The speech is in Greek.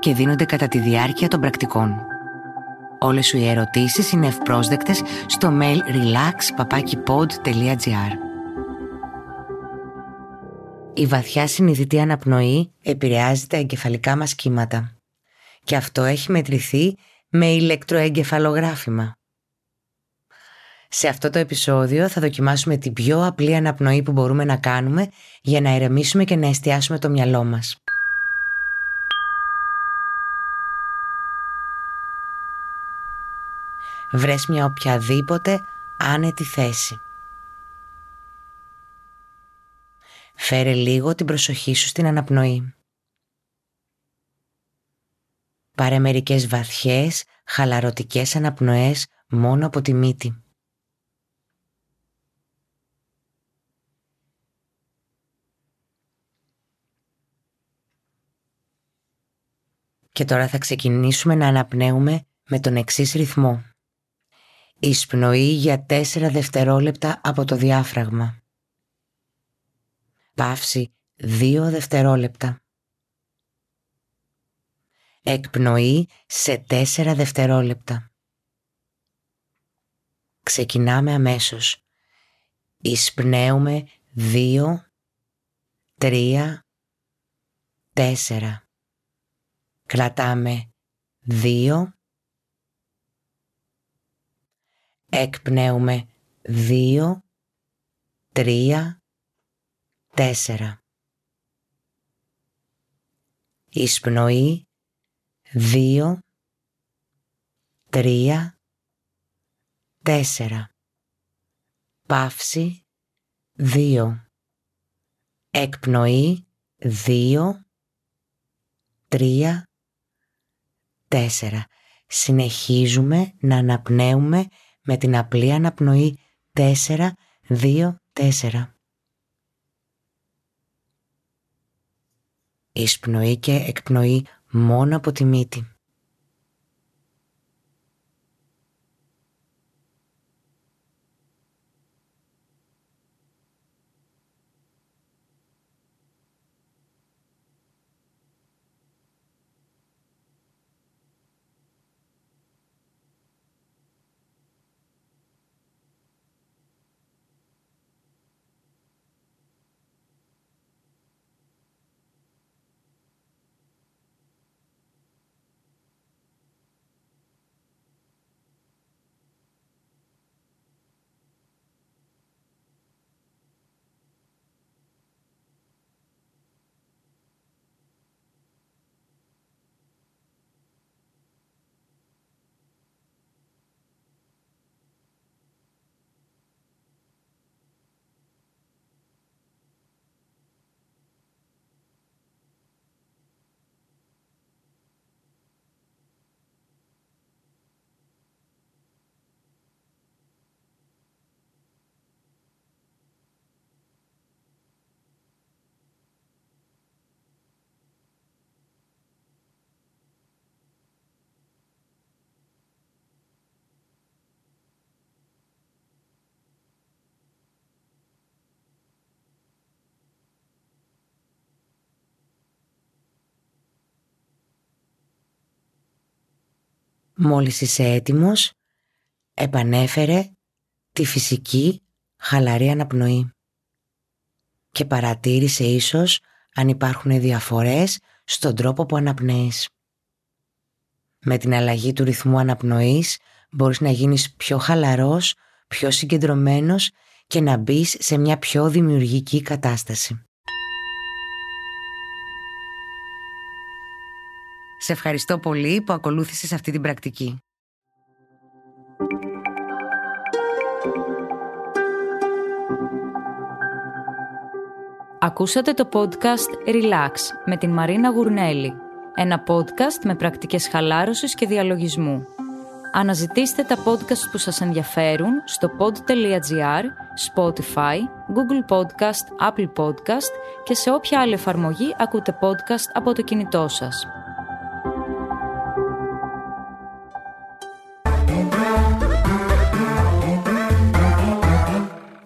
και δίνονται κατά τη διάρκεια των πρακτικών. Όλες σου οι ερωτήσεις είναι ευπρόσδεκτες στο mail relax.papakipod.gr Η βαθιά συνειδητή αναπνοή επηρεάζει τα εγκεφαλικά μας κύματα και αυτό έχει μετρηθεί με ηλεκτροεγκεφαλογράφημα. Σε αυτό το επεισόδιο θα δοκιμάσουμε την πιο απλή αναπνοή που μπορούμε να κάνουμε για να ερεμήσουμε και να εστιάσουμε το μυαλό μας. Βρες μια οποιαδήποτε άνετη θέση. Φέρε λίγο την προσοχή σου στην αναπνοή. Πάρε μερικές βαθιές, χαλαρωτικές αναπνοές μόνο από τη μύτη. Και τώρα θα ξεκινήσουμε να αναπνέουμε με τον εξής ρυθμό. Εισπνοή για 4 δευτερόλεπτα από το διάφραγμα. Παύση 2 δευτερόλεπτα. Εκπνοή σε 4 δευτερόλεπτα. Ξεκινάμε αμέσως. Εισπνέουμε 2, 3, 4. Κρατάμε 2, εκπνέουμε 2, 3, 4. Εισπνοή 2, 3, 4. Παύση 2. Εκπνοή 2, 3, 4. Συνεχίζουμε να αναπνέουμε με την απλή αναπνοή 4, 2, 4. Εισπνοή και εκπνοή μόνο από τη μύτη. Μόλις είσαι έτοιμος, επανέφερε τη φυσική χαλαρή αναπνοή και παρατήρησε ίσως αν υπάρχουν διαφορές στον τρόπο που αναπνέεις. Με την αλλαγή του ρυθμού αναπνοής μπορείς να γίνεις πιο χαλαρός, πιο συγκεντρωμένος και να μπεις σε μια πιο δημιουργική κατάσταση. Σε ευχαριστώ πολύ που ακολούθησες αυτή την πρακτική. Ακούσατε το podcast Relax με την Μαρίνα Γουρνέλη. Ένα podcast με πρακτικές χαλάρωσης και διαλογισμού. Αναζητήστε τα podcast που σας ενδιαφέρουν στο pod.gr, Spotify, Google Podcast, Apple Podcast και σε όποια άλλη εφαρμογή ακούτε podcast από το κινητό σας.